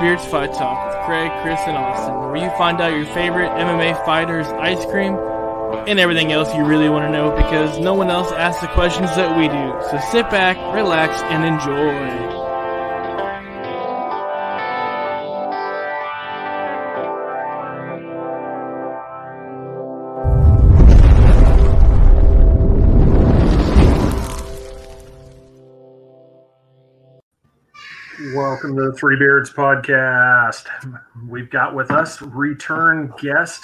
Beards Fight Talk with Craig, Chris, and Austin, where you find out your favorite MMA fighters' ice cream and everything else you really want to know because no one else asks the questions that we do. So sit back, relax, and enjoy. Welcome to the Three Beards podcast. We've got with us return guest.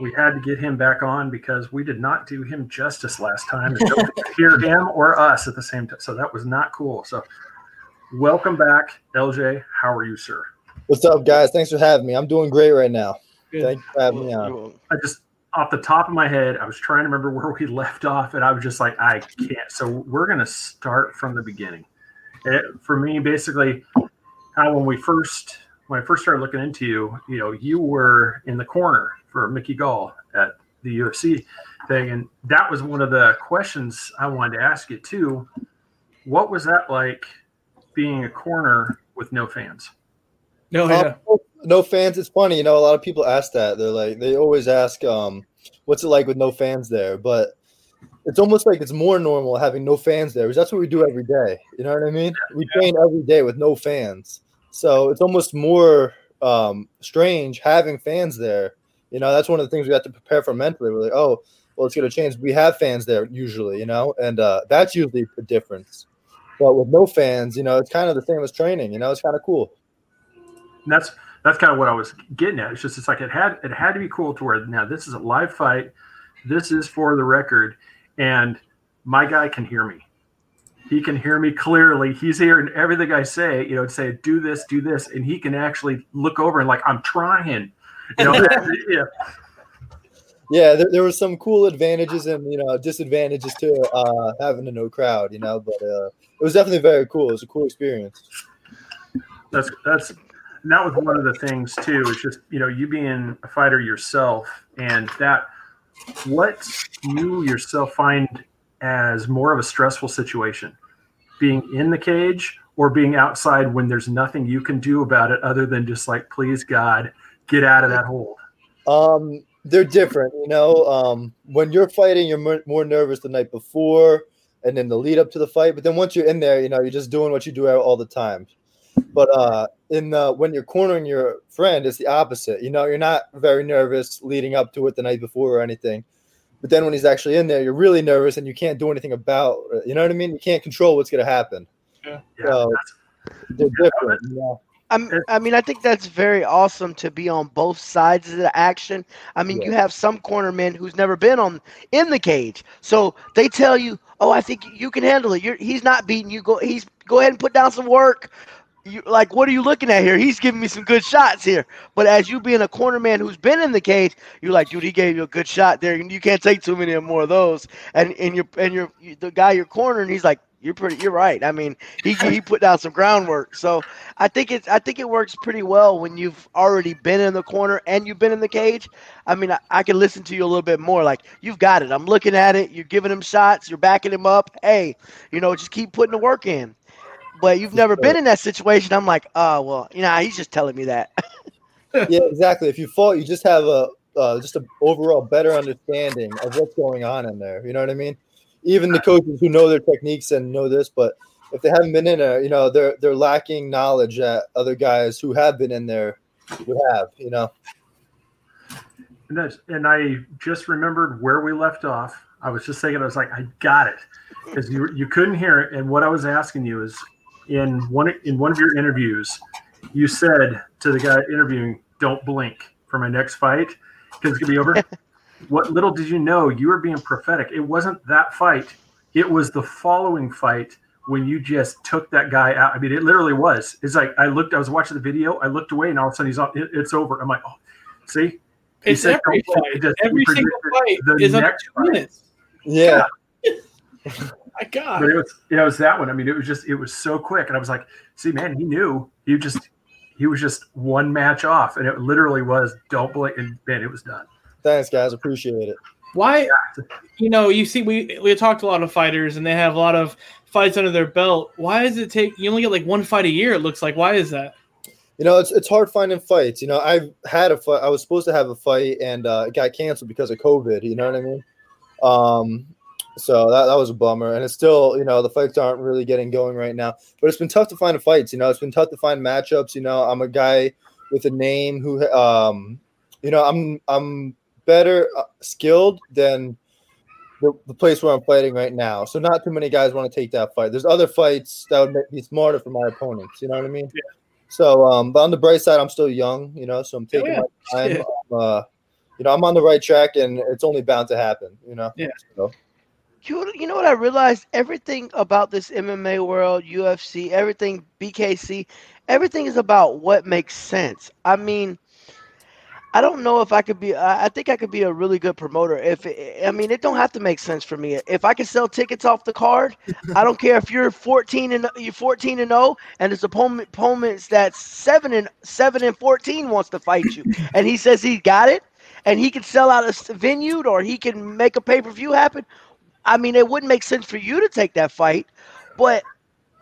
We had to get him back on because we did not do him justice last time. And don't hear him or us at the same time. So that was not cool. So welcome back, LJ. How are you, sir? What's up, guys? Thanks for having me. I'm doing great right now. Good. Thanks for having me on. I just off the top of my head, I was trying to remember where we left off, and I was just like, I can't. So we're gonna start from the beginning. It, for me, basically, how when we first when I first started looking into you, you know, you were in the corner for Mickey Gall at the UFC thing, and that was one of the questions I wanted to ask you too. What was that like being a corner with no fans? No, Um, no fans. It's funny, you know. A lot of people ask that. They're like, they always ask, um, "What's it like with no fans there?" But it's almost like it's more normal having no fans there because that's what we do every day. You know what I mean? We train every day with no fans, so it's almost more um, strange having fans there. You know, that's one of the things we have to prepare for mentally. We're like, oh, well, it's going to change. We have fans there usually, you know, and uh, that's usually the difference. But with no fans, you know, it's kind of the same as training. You know, it's kind of cool. And that's that's kind of what I was getting at. It's just it's like it had it had to be cool to where now this is a live fight. This is for the record, and my guy can hear me. He can hear me clearly. He's hearing everything I say. You know, say do this, do this, and he can actually look over and like I'm trying. You know, yeah. Yeah, there, there were some cool advantages and you know disadvantages to uh, having a no crowd. You know, but uh, it was definitely very cool. It was a cool experience. That's that's and that was one of the things too. Is just you know you being a fighter yourself, and that what you yourself find as more of a stressful situation, being in the cage or being outside when there's nothing you can do about it other than just like please God get out of that hold. Um, they're different, you know. Um, when you're fighting, you're more, nervous the night before, and then the lead up to the fight. But then once you're in there, you know, you're just doing what you do all the time. But uh, in the, when you're cornering your friend, it's the opposite. You know, you're not very nervous leading up to it the night before or anything. But then when he's actually in there, you're really nervous and you can't do anything about. it. You know what I mean? You can't control what's going to happen. Yeah, So they're different. You know? I'm, I mean, I think that's very awesome to be on both sides of the action. I mean, you have some cornermen who's never been on in the cage, so they tell you, "Oh, I think you can handle it. You're, he's not beating you. Go, he's go ahead and put down some work." You like, what are you looking at here? He's giving me some good shots here. But as you being a corner man who's been in the cage, you're like, dude, he gave you a good shot there. You can't take too many more of those. And and you're and you're the guy you're cornering, he's like, you're pretty. You're right. I mean, he he put down some groundwork. So I think it's I think it works pretty well when you've already been in the corner and you've been in the cage. I mean, I, I can listen to you a little bit more. Like you've got it. I'm looking at it. You're giving him shots. You're backing him up. Hey, you know, just keep putting the work in. But you've never been in that situation. I'm like, oh well, you know, he's just telling me that. yeah, exactly. If you fought, you just have a uh, just an overall better understanding of what's going on in there. You know what I mean? Even the coaches who know their techniques and know this, but if they haven't been in there, you know, they're they're lacking knowledge that other guys who have been in there would have. You know. And, that's, and I just remembered where we left off. I was just thinking, I was like, I got it, because you you couldn't hear it. And what I was asking you is, in one in one of your interviews, you said to the guy interviewing, "Don't blink for my next fight, because it's gonna be over." what little did you know, you were being prophetic. It wasn't that fight; it was the following fight when you just took that guy out. I mean, it literally was. It's like I looked, I was watching the video, I looked away, and all of a sudden he's on. It, it's over. I'm like, oh, see. He It's said every fight. Just- Every single fight is under next two fight. minutes. Yeah. My God. But it was, you know, it was that one. I mean, it was just, it was so quick, and I was like, see, man, he knew. He just, he was just one match off, and it literally was don't blink, and man, it was done. Thanks, guys. Appreciate it. Why? You know, you see, we we talked to a lot of fighters, and they have a lot of fights under their belt. Why does it take? You only get like one fight a year. It looks like. Why is that? you know, it's it's hard finding fights. You know, I've had a fight. I was supposed to have a fight, and uh, it got canceled because of COVID. You know what I mean? Um, so that, that was a bummer. And it's still, you know, the fights aren't really getting going right now. But it's been tough to find fights. You know, it's been tough to find matchups. You know, I'm a guy with a name who, um, you know, I'm I'm better uh, skilled than the, the place where I'm fighting right now. So not too many guys want to take that fight. There's other fights that would be smarter for my opponents. You know what I mean? Yeah. So, um, but on the bright side, I'm still young. You know, so I'm taking yeah. my time. Yeah. I'm, uh, you know, I'm on the right track, and it's only bound to happen. You know. Yeah. So, You, you know what I realized? Everything about this MMA world, UFC, everything, BKC, everything is about what makes sense. I mean, I don't know if I could be. I think I could be a really good promoter. If I mean, it don't have to make sense for me. If I can sell tickets off the card, I don't care if you're 14 and you're 14 and 0, and his opponent opponents that's seven and seven and 14 wants to fight you, and he says he got it, and he can sell out a venue or he can make a pay per view happen. I mean, it wouldn't make sense for you to take that fight, but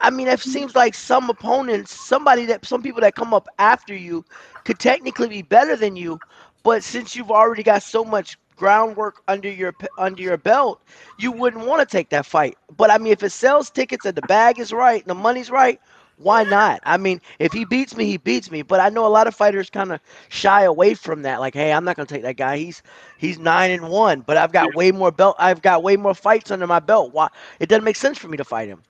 I mean, it mm-hmm. seems like some opponents, somebody that some people that come up after you, could technically be better than you, but since you've already got so much groundwork under your under your belt, you wouldn't want to take that fight. But I mean, if it sells tickets and the bag is right and the money's right, why not? I mean, if he beats me, he beats me. But I know a lot of fighters kind of shy away from that. Like, hey, I'm not gonna take that guy. He's he's nine and one, but I've got way more belt. I've got way more fights under my belt. Why? It doesn't make sense for me to fight him.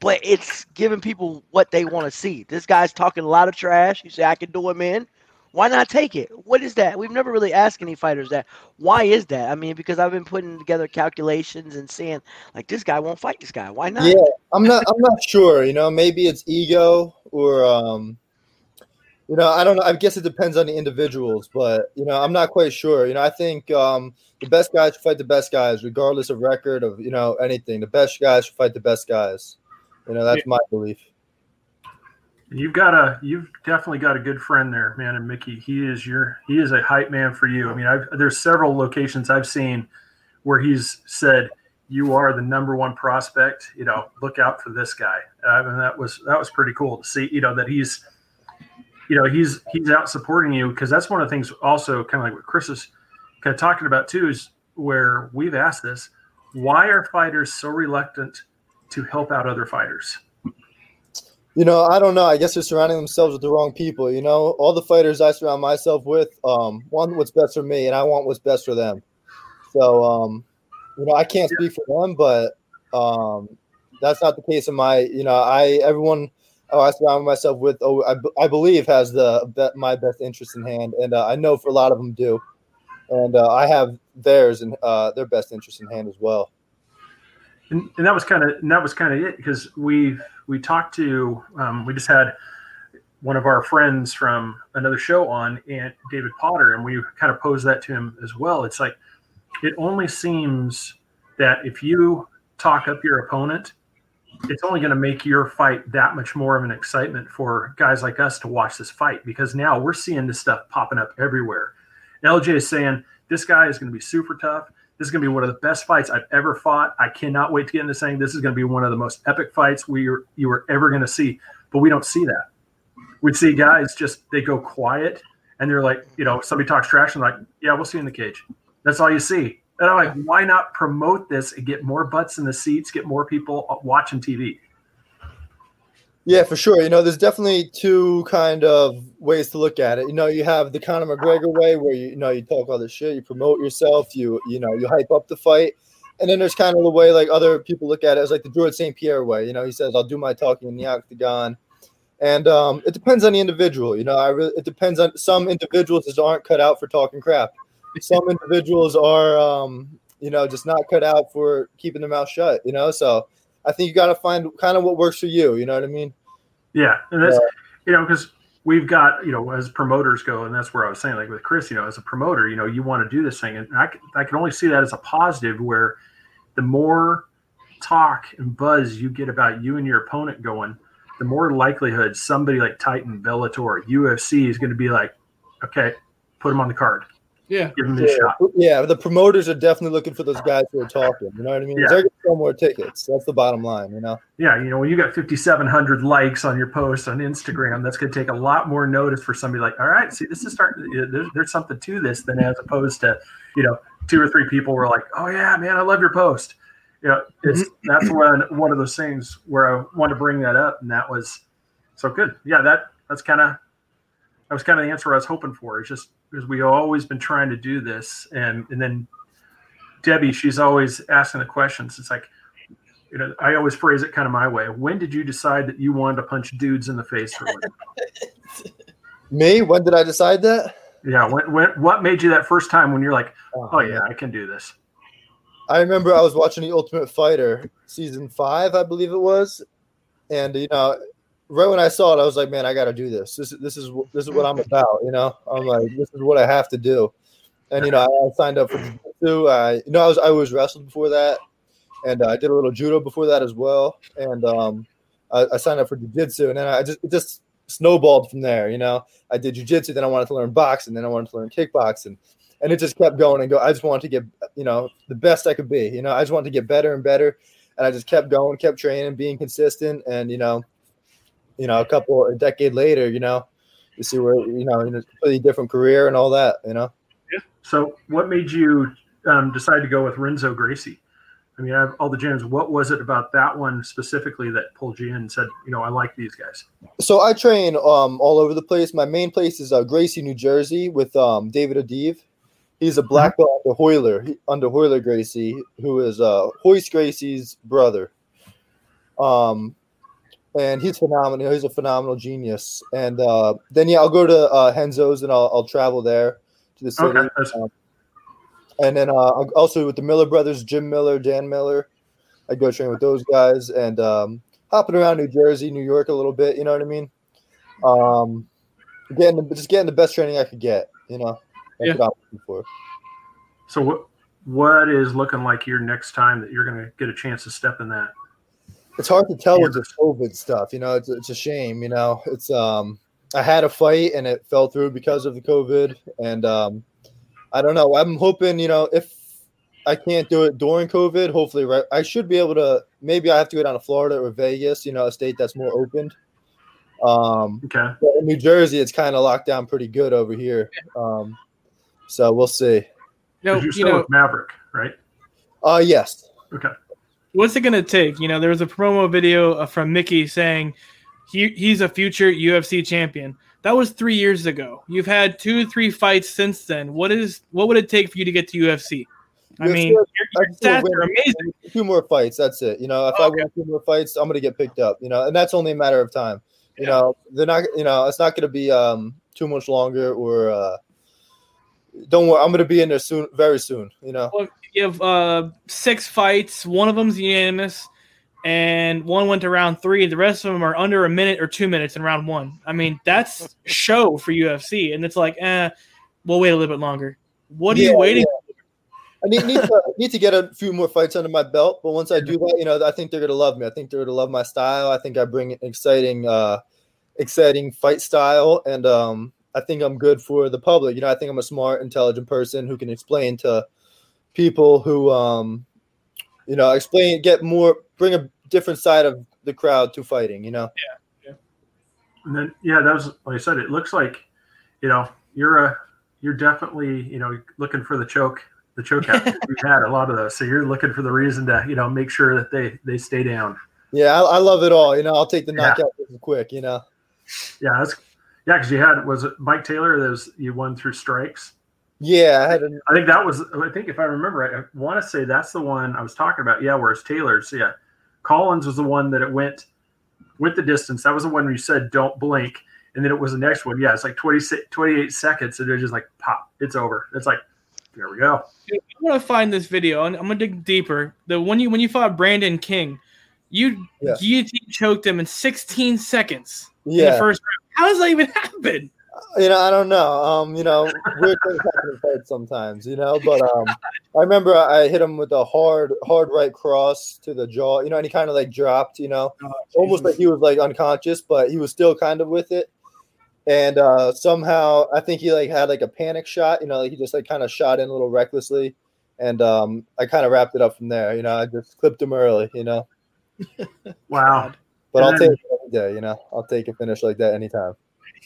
But it's giving people what they want to see. This guy's talking a lot of trash. You say I can do him in. Why not take it? What is that? We've never really asked any fighters that. Why is that? I mean, because I've been putting together calculations and seeing like this guy won't fight this guy. Why not? yeah, I'm not. I'm not sure. You know, maybe it's ego or, um, you know, I don't know. I guess it depends on the individuals, but you know, I'm not quite sure. You know, I think um, the best guys should fight the best guys, regardless of record of you know anything. The best guys should fight the best guys. You know, that's my belief. You've got a you've definitely got a good friend there, man. And Mickey, he is your he is a hype man for you. I mean, I've, there's several locations I've seen where he's said you are the number one prospect. You know, look out for this guy. I mean, that was that was pretty cool to see. You know that he's you know he's he's out supporting you because that's one of the things also kind of like what Chris is kind of talking about too is where we've asked this: why are fighters so reluctant to help out other fighters? You know, I don't know. I guess they're surrounding themselves with the wrong people. You know, all the fighters I surround myself with um, want what's best for me, and I want what's best for them. So, um, you know, I can't speak for them, but um, that's not the case in my. You know, I everyone oh, I surround myself with, oh, I, believe has the my best interest in hand, and uh, I know for a lot of them do, and uh, I have theirs and uh, their best interest in hand as well. And, and that was kind of that was kind of it because we we talked to um, we just had one of our friends from another show on and David Potter and we kind of posed that to him as well. It's like it only seems that if you talk up your opponent, it's only going to make your fight that much more of an excitement for guys like us to watch this fight because now we're seeing this stuff popping up everywhere. LJ is saying this guy is going to be super tough. This is going to be one of the best fights I've ever fought. I cannot wait to get into saying this is going to be one of the most epic fights we you are ever going to see. But we don't see that. We see guys just they go quiet and they're like, you know, somebody talks trash and like, yeah, we'll see you in the cage. That's all you see. And I'm like, why not promote this and get more butts in the seats, get more people watching TV? Yeah, for sure. You know, there's definitely two kind of ways to look at it. You know, you have the Conor McGregor way where you, you know you talk all this shit, you promote yourself, you you know you hype up the fight, and then there's kind of the way like other people look at it as like the George St. Pierre way. You know, he says I'll do my talking in the octagon, and um, it depends on the individual. You know, I really it depends on some individuals just aren't cut out for talking crap. Some individuals are um, you know just not cut out for keeping their mouth shut. You know, so I think you got to find kind of what works for you. You know what I mean? Yeah, and that's you know because we've got you know as promoters go, and that's where I was saying like with Chris, you know, as a promoter, you know, you want to do this thing, and I can, I can only see that as a positive where the more talk and buzz you get about you and your opponent going, the more likelihood somebody like Titan, Bellator, UFC is going to be like, okay, put them on the card. Yeah. give them a Yeah, shot. yeah, the promoters are definitely looking for those guys who are talking. You know what I mean? Yeah. They're gonna sell more tickets. That's the bottom line. You know? Yeah, you know, when you got 5,700 likes on your post on Instagram, that's going to take a lot more notice for somebody like, all right, see, this is starting, there's, there's something to this than as opposed to, you know, two or three people were like, oh, yeah, man, I love your post. You know, it's mm-hmm. that's one, one of those things where I wanted to bring that up. And that was so good. Yeah, that that's kind of, that was kind of the answer I was hoping for. It's just because we always been trying to do this. And, and then Debbie, she's always asking the questions. It's like, you know, I always phrase it kind of my way. When did you decide that you wanted to punch dudes in the face for? Me? When did I decide that? yeah. When, when, what made you that first time when you're like, oh, oh yeah, I can do this? I remember I was watching the Ultimate Fighter season five, I believe it was, and you know, right when I saw it, I was like, man, I got to do this. This is this is this is what I'm about. You know, I'm like, this is what I have to do. And you know, I, I signed up for jiu-jitsu. I you know I was I was wrestled before that, and uh, I did a little judo before that as well. And um, I, I signed up for jiu-jitsu, and then I just it just snowballed from there. You know, I did jiu-jitsu, then I wanted to learn boxing, then I wanted to learn kickboxing and it just kept going and go. I just wanted to get, you know, the best I could be. You know, I just wanted to get better and better, and I just kept going, kept training, being consistent, and you know, you know, a couple a decade later, you know, you see where you know, in a completely different career and all that. You know, Yeah. So, what made you um, decide to go with Renzo Gracie? I mean, I have all the gyms. What was it about that one specifically that pulled you in and said, you know, I like these guys? so I train um all over the place. My main place is uh, Gracie, New Jersey, with um David Adiv. He's a black belt under Royler, he, under Royler Gracie, who is uh Royce Gracie's brother. Um, and he's phenomenal. He's a phenomenal genius. And uh, then yeah, I'll go to uh, Renzo's and I'll, I'll travel there to the city. Okay, Um, and then uh, also with the Miller brothers, Jim Miller, Dan Miller, I go train with those guys and um, hopping around New Jersey, New York a little bit. You know what I mean? Um, getting the, just getting the best training I could get. You know, Yeah. what I'm looking for. So, what what is looking like your next time that you're going to get a chance to step in that? It's hard to tell with the COVID stuff. You know, it's, it's a shame. You know, it's um, I had a fight and it fell through because of the COVID, and um, I don't know. I'm hoping you know if I can't do it during COVID, hopefully, right, I should be able to. Maybe I have to go down to Florida or Vegas. You know, a state that's more opened. Um, Okay. but in New Jersey, it's kind of locked down pretty good over here. Um, so we'll see. You know, 'Cause you're you still know, with Maverick, right? Uh, yes. Okay. What's it gonna take? You know, there was a promo video uh, from Mickey saying he he's a future UFC champion. That was three years ago. You've had two, three fights since then. What is what would it take for you to get to UFC? I UFC, mean, your, your stats win. are amazing. Two more fights. That's it. You know, if I Okay. win two more fights, I'm gonna get picked up. You know, and that's only a matter of time. You Yeah. know, they're not. You know, it's not gonna be um too much longer. Or uh, don't worry, I'm gonna be in there soon, very soon. You know. Well, you have uh, six fights. One of them's unanimous, and one went to round three. The rest of them are under a minute or two minutes in round one. I mean, that's show for UFC, and it's like, eh, we'll wait a little bit longer. What are Yeah, you waiting? I need, need to need to get a few more fights under my belt, but once I do that, you know, I think they're gonna love me. I think they're gonna love my style. I think I bring an exciting, uh, exciting fight style, and um, I think I'm good for the public. You know, I think I'm a smart, intelligent person who can explain to people who, um, you know, explain, get more, bring a different side of the crowd to fighting. You know, Yeah. And then, yeah, that was like I said. It looks like, you know, you're a you're definitely you know looking for the choke the choke out. We've had a lot of those, so you're looking for the reason to you know make sure that they they stay down. yeah, I, I love it all. You know, I'll take the Yeah. knockout quick. You know, Yeah, that's yeah, because you had was it Mike Taylor? That was you won through strikes. Yeah, I had a I think that was. I think if I remember right, I want to say that's the one I was talking about. Yeah, where it's Taylor's. Yeah, Collins was the one that it went went the distance. That was the one where you said don't blink, and then it was the next one. Yeah, it's like 26, 28 seconds, and they're just like pop, it's over. It's like there we go. I'm gonna find this video and I'm gonna dig deeper. The when you when you fought Brandon King, you Yeah. guillotine choked him in 16 seconds in the yeah. first round. How does that even happen? You know, I don't know. Um, you know, weird things happen in fights sometimes, you know. But um, I remember I hit him with a hard, hard right cross to the jaw, you know, and he kind of like dropped, you know, almost like he was like unconscious, but he was still kind of with it. and uh, somehow I think he like had like a panic shot. You know, like he just like kind of shot in a little recklessly, and um, I kind of wrapped it up from there. You know, I just clipped him early. You know, Wow. but And I'll then- take it every day. You know, I'll take a finish like that anytime.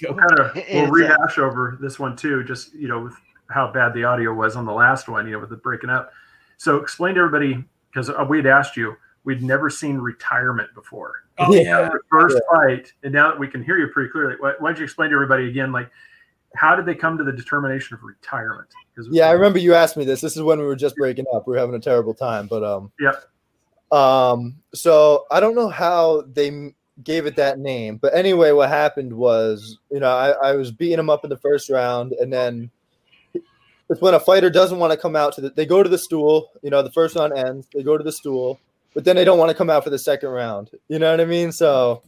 We'll kind of we'll It's, uh, rehash over this one too, just you know, with how bad the audio was on the last one, you know, with the breaking up. So explain to everybody because we'd asked you, we'd never seen retirement before. Oh Yeah. yeah. The first fight, and now that we can hear you pretty clearly, why, why don't you explain to everybody again, like how did they come to the determination of retirement? Because Yeah, I remember you asked me this. This is when we were just breaking up. We were having a terrible time, but um, Yep. Um, so I don't know how they m- gave it that name, but anyway, what happened was, you know, I, I was beating him up in the first round, and then it's when a fighter doesn't want to come out to the. They go to the stool. You know, the first round ends. They go to the stool, but then they don't want to come out for the second round. You know what I mean? So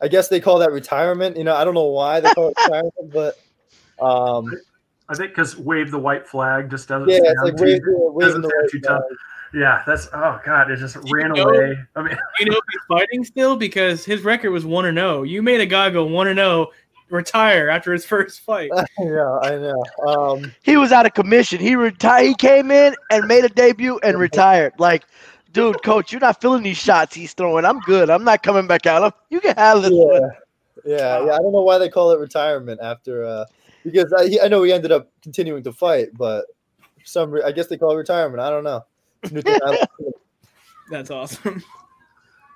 I guess they call that retirement. You know, I don't know why they call it retirement, but um, I think because wave the white flag just doesn't. yeah, it's like wave, waving doesn't the white flag. Tough. Yeah, that's oh god, it just ran know- away. I mean, You know he's fighting still because his record was one and zero. You made a guy go one and zero, retire after his first fight. Yeah, I know. Um, He was out of commission. He retired. He came in and made a debut and retired. Like, dude, coach, you're not feeling these shots he's throwing. I'm good. I'm not coming back out. You can have this one. yeah, yeah, yeah. I don't know why they call it retirement after, uh, because I, I know he ended up continuing to fight, but some I guess they call it retirement. I don't know. It's a new thing. I don't- That's awesome.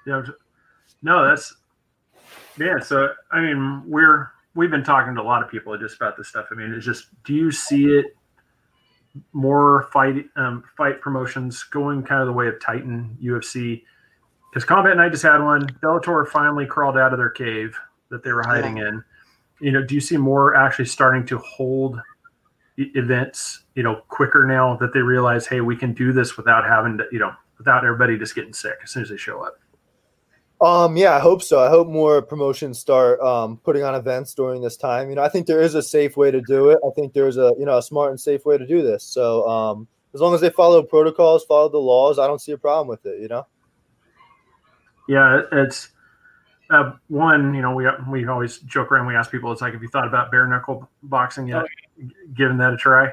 Yeah. no, that's yeah. So I mean, we're we've been talking to a lot of people just about this stuff. I mean, it's just do you see it more fight um, fight promotions going kind of the way of Titan UFC? Because Combat Night just had one. Bellator finally crawled out of their cave that they were hiding in. You know, do you see more actually starting to hold events? You know, quicker now that they realize, hey, we can do this without having to, you know, without everybody just getting sick as soon as they show up. Um, yeah, I hope so. I hope more promotions start um, putting on events during this time. You know, I think there is a safe way to do it. I think there's a you know a smart and safe way to do this. So um, as long as they follow protocols, follow the laws, I don't see a problem with it. You know. Yeah, it's uh, one. You know, we we always joke around. We ask people, it's like, if you thought about bare knuckle boxing yet, giving that a try.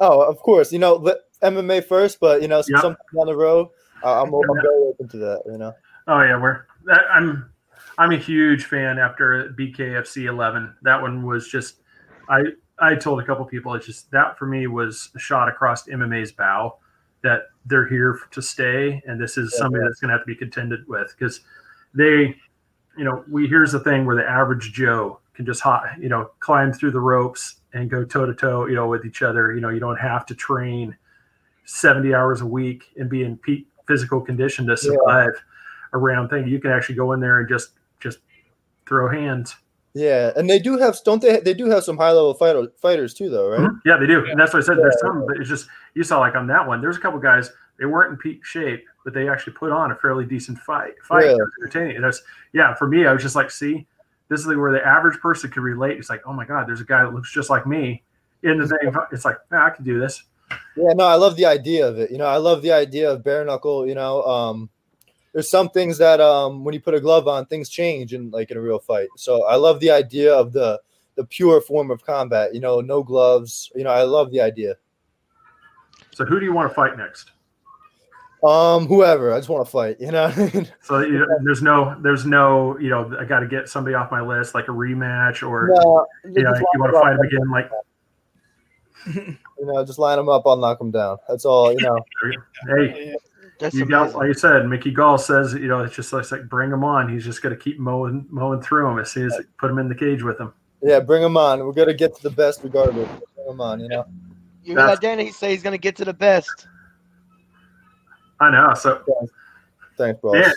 Oh, of course. You know, let- MMA first, but you know, Yeah. sometime down the road, uh, I'm, I'm very open to that. You know. Oh yeah, we're that, I'm I'm a huge fan after BKFC 11. That one was just I I told a couple people it's just that for me was a shot across MMA's bow that they're here to stay and this is Yeah, somebody yeah. that's going to have to be contended with because they you know we here's the thing where the average Joe can just hot you know climb through the ropes and go toe to toe you know with each other you know you don't have to train 70 hours a week and be in peak physical condition to Yeah. survive a round thing. You can actually go in there and just just throw hands. Yeah, and they do have don't they? They do have some high level fighter, fighters too, though, right? Mm-hmm. Yeah, they do. Yeah. And that's what I said. There's Yeah. some, but it's just you saw like on that one. There's a couple guys. They weren't in peak shape, but they actually put on a fairly decent fight. Fight Really? Entertaining. And that's yeah. For me, I was just like, see, this is where the average person could relate. It's like, oh my god, there's a guy that looks just like me in the same. It's like, yeah, I can do this. Yeah, no, I love the idea of it. You know, I love the idea of bare knuckle. You know, um, there's some things that um, when you put a glove on, things change in like in a real fight. So I love the idea of the the pure form of combat. You know, no gloves. You know, I love the idea. So who do you want to fight next? Um, whoever, I just want to fight. You know, So you know, there's no, there's no, you know, I got to get somebody off my list, like a rematch, or no, you know, just if you want to fight him again, like, You know, just line them up. I'll knock them down. That's all. You know. hey, That's you got, amazing. like you said, Mickey Gall says, you know, it's just like, it's like bring him on. He's just going to keep mowing, mowing through him as soon as put him in the cage with him. Yeah, bring them on. We're gonna get to the best regardless. Bring them on. You know. You hear that, Danny? He say he's gonna get to the best. I know. So Thanks, bro. Yeah.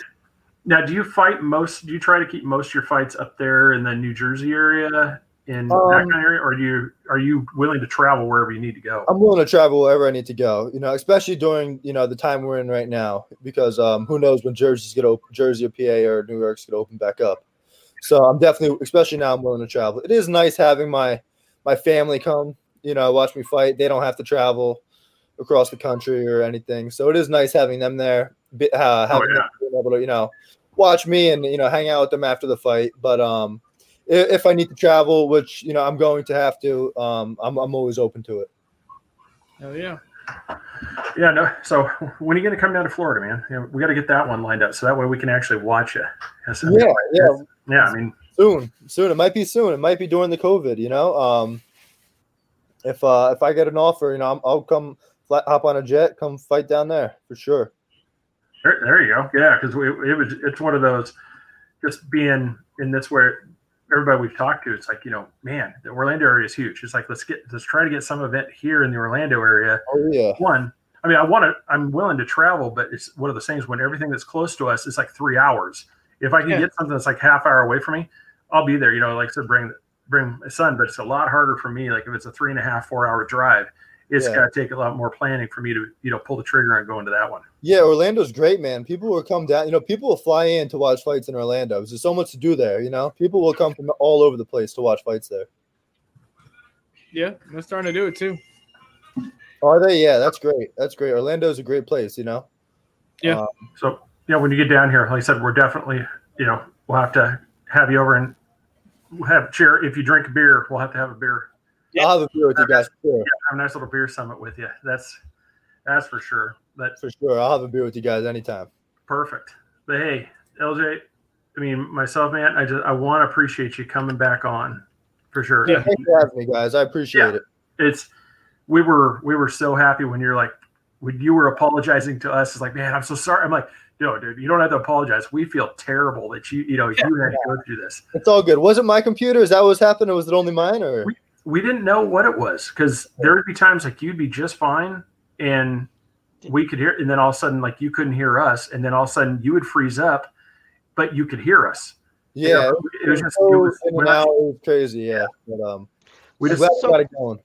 now, do you fight most? Do you try to keep most of your fights up there in the New Jersey area, in that Um, kind of area, or do you are you willing to travel wherever you need to go? I'm willing to travel wherever I need to go. You know, especially during you know the time we're in right now, because um, who knows when Jersey's gonna open, Jersey or PA or New York's gonna open back up. So I'm definitely, especially now, I'm willing to travel. It is nice having my my family come, you know, watch me fight. They don't have to travel across the country or anything. So it is nice having them there, bi- uh, having Oh, yeah. them being able to, you know, watch me and you know hang out with them after the fight. But um, if, if I need to travel, which you know I'm going to have to, um, I'm I'm always open to it. Hell yeah. Yeah, no. So when are you going to come down to Florida, man? You know, we got to get that one lined up so that way we can actually watch it. That's- Yeah, yeah, yeah. I mean, soon, soon. It might be soon. It might be during the COVID. You know, um, if uh, if I get an offer, you know, I'm, I'll come fly, hop on a jet, come fight down there for sure. there, there you go. Yeah, because it, it was. It's one of those. Just being in this where everybody we've talked to, it's like you know, man, the Orlando area is huge. It's like let's get let's try to get some event here in the Orlando area. Oh yeah, One, I mean, I want to. I'm willing to travel, but it's one of those things when everything that's close to us is like three hours. If I can Yeah. get something that's like half hour away from me, I'll be there. You know, like I said, bring bring my son, but it's a lot harder for me. Like if it's a three and a half, four hour drive, it's Yeah. got to take a lot more planning for me to you know pull the trigger and go into that one. yeah. Orlando's great, man. People will come down. You know, people will fly in to watch fights in Orlando. There's so much to do there. You know, people will come from all over the place to watch fights there. Yeah, they're starting to do it too. Are they? Yeah, that's great. That's great. Orlando's a great place. You know. Yeah. Uh, So yeah, when you get down here, like I said, we're definitely you know we'll have to have you over and we'll have cheer. If you drink beer, we'll have to have a beer I'll have a beer with you guys for sure. have a nice little beer summit with you. That's that's for sure. But For sure, I'll have a beer with you guys anytime. perfect. But hey, LJ, I mean myself, man, I just I want to appreciate you coming back on for sure. Yeah. Thanks for having me, guys. I appreciate Yeah. it. It's we were we were so happy when you're like when you were apologizing to us. It's like, man, I'm so sorry. I'm like, no, dude, you don't have to apologize. We feel terrible that you you know you had to go through this. It's all good. Was it my computer? Is that what was happening? Or was it only mine? Or we didn't know what it was because there would be times like you'd be just fine and we could hear and then all of a sudden like you couldn't hear us and then all of a sudden you would freeze up but you could hear us You yeah, know, it was just it so was, in we're and it was crazy. Yeah, but um, we just So- got it going.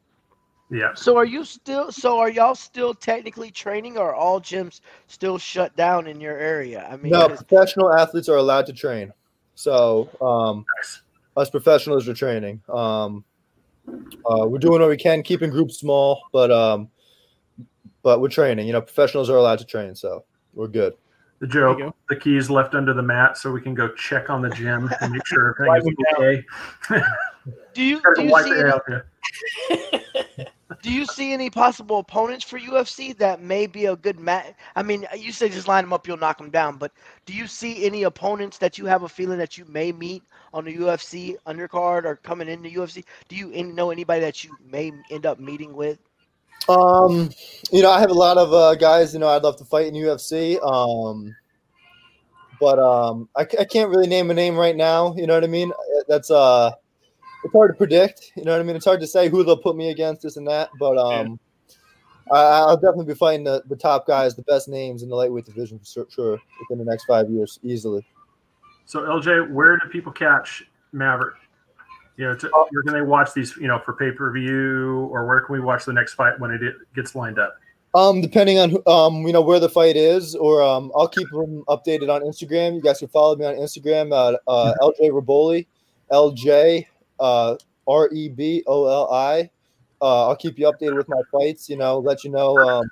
yeah So are you still? So are y'all still technically training, or are all gyms still shut down in your area? I mean, No, 'cause- professional athletes are allowed to train. So um, nice. us professionals are training. Um, uh, we're doing what we can, keeping groups small, but um, but we're training. You know, professionals are allowed to train, so we're good. the There you joke go. the keys left under the mat so we can go check on the gym and make sure everything is okay do you do you wipe see it any, out there. Do you see any possible opponents for UFC that may be a good match? I mean, you say just line them up, you'll knock them down. But do you see any opponents that you have a feeling that you may meet on the UFC undercard or coming into UFC? Do you know anybody that you may end up meeting with? Um, you know, I have a lot of uh, guys. You know, I'd love to fight in UFC. Um, but um, I, I can't really name a name right now. You know what I mean? That's uh, it's hard to predict. You know what I mean? It's hard to say who they'll put me against, this and that. But um, I, I'll definitely be fighting the, the top guys, the best names in the lightweight division for sure, sure within the next five years, easily. so lj where do people catch maverick you know to, you're going to watch these you know for pay-per-view or where can we watch the next fight when it gets lined up Um, depending on um, you know where the fight is, or um, I'll keep them updated on Instagram. You guys can follow me on Instagram at uh, LJ Reboli, LJ uh, R E B O L I. Uh, I'll keep you updated with my fights. You know, let you know. Um,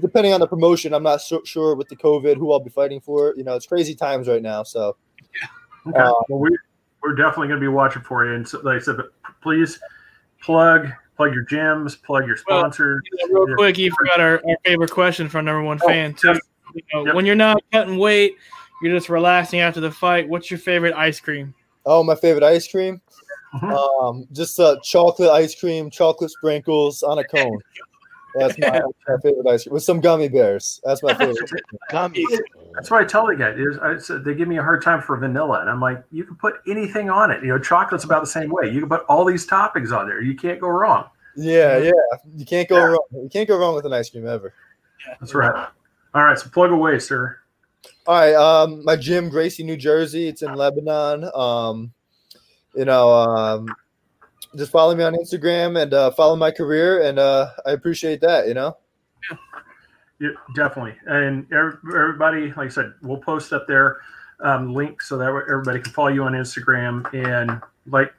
depending on the promotion, I'm not so, sure with the COVID who I'll be fighting for. You know, it's crazy times right now. So Okay. Uh, well, we we're definitely going to be watching for you. And so, like I said, but please plug plug your gyms, plug your Well, sponsors. Yeah, real Yeah. quick, you forgot our, our favorite question from number one Oh, fan too. yes. You know, Yep. When you're not cutting weight, you're just relaxing after the fight. What's your favorite ice cream? Oh, my favorite ice cream. Mhm. Um, just uh, chocolate ice cream, chocolate sprinkles on a cone. That's my, my favorite ice cream with some gummy bears. That's my favorite. Gummies. That's why I tell the guy is I said they give me a hard time for vanilla, and I'm like, you can put anything on it. You know, chocolate's about the same way. You can put all these toppings on there. You can't go wrong. Yeah, yeah. You can't go wrong. You can't go wrong with an ice cream ever. That's right. All right, so plug away, sir. All right. Um, my gym, Gracie, New Jersey. It's in Lebanon. Um, you know, um, just follow me on Instagram and uh, follow my career, and uh, I appreciate that. You know. Yeah, definitely. And every- everybody, like I said, we'll post up there um, link so that everybody can follow you on Instagram. And like,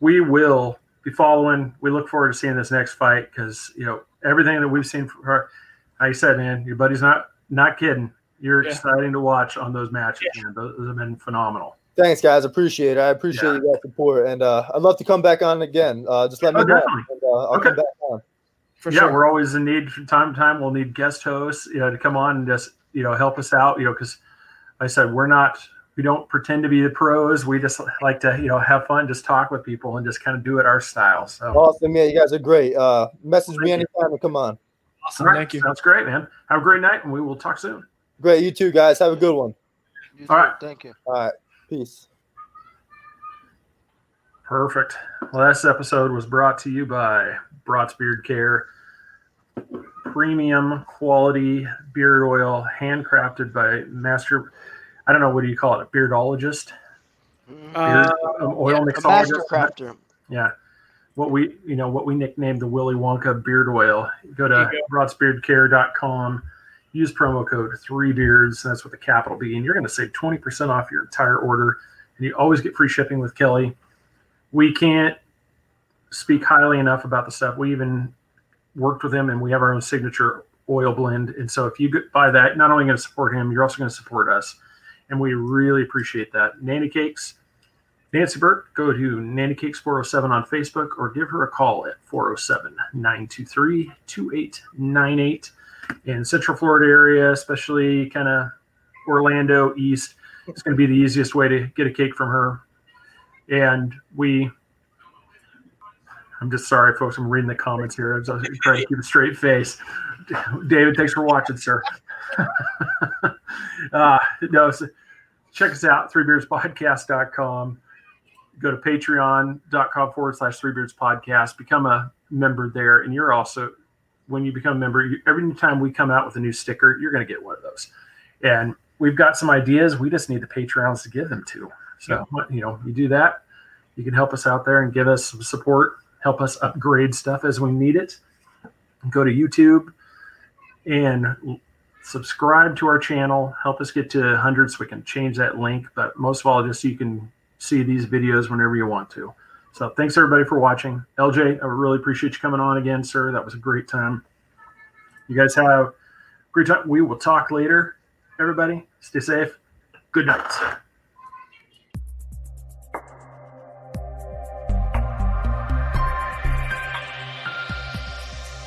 we will be following. We look forward to seeing this next fight because you know everything that we've seen from her. Like I said, man, your buddy's not not kidding. You're Yeah. exciting to watch on those matches. Man. Those, those have been phenomenal. Thanks, guys. Appreciate it. I appreciate yeah. you guys' support, and uh, I'd love to come back on again. Uh, just let me oh, know, and, uh, I'll okay. come back on. For yeah, sure. we're always in need from time to time. We'll need guest hosts, you know, to come on and just you know help us out. You know, because like I said we're not we don't pretend to be the pros. We just like to you know have fun, just talk with people, and just kind of do it our style. So awesome, yeah, You guys are great. Uh, message Thank me anytime and come on. Awesome. Right. Thank you. Sounds great, man. Have a great night, and we will talk soon. Great. You too, guys. Have a good one. All right. Thank you. All right. Peace. Perfect. Last episode was brought to you by Broad's Beard Care. Premium quality beard oil, handcrafted by master. I don't know what do you call it, a beardologist, uh, beard, um, oil yeah, mixologist. Master crafter. Yeah, what we you know what we nicknamed the Willy Wonka beard oil. Go to broadsbeardcare.com, use promo code three beards. That's with a capital B, and you're going to save twenty percent off your entire order. And you always get free shipping with Kelly. We can't speak highly enough about the stuff. We even worked with him, and we have our own signature oil blend. And so if you buy that, not only going to support him, you're also going to support us, and we really appreciate that. Nanny Cakes Nancy Burt, go to NannyCakes407 on Facebook or give her a call at 407 923 2898. In Central Florida area, especially kind of Orlando East, it's going to be the easiest way to get a cake from her. And we, I'm just sorry, folks, I'm reading the comments here. I'm trying to keep a straight face. David, thanks for watching, sir. uh, no, so check us out, threebeardspodcast.com go to patreon.com forward slash threebeardspodcast. become a member there. And you're also, when you become a member, every time we come out with a new sticker, you're going to get one of those. And we've got some ideas. We just need the Patreons to give them to. So, yeah. you know, you do that, you can help us out there and give us some support, help us upgrade stuff as we need it. Go to YouTube and subscribe to our channel. Help us get to 100 So we can change that link. But most of all, just so you can see these videos whenever you want to. So thanks everybody for watching. LJ, I really appreciate you coming on again, sir. That was a great time. You guys have a great time. We will talk later. Everybody, stay safe. Good night.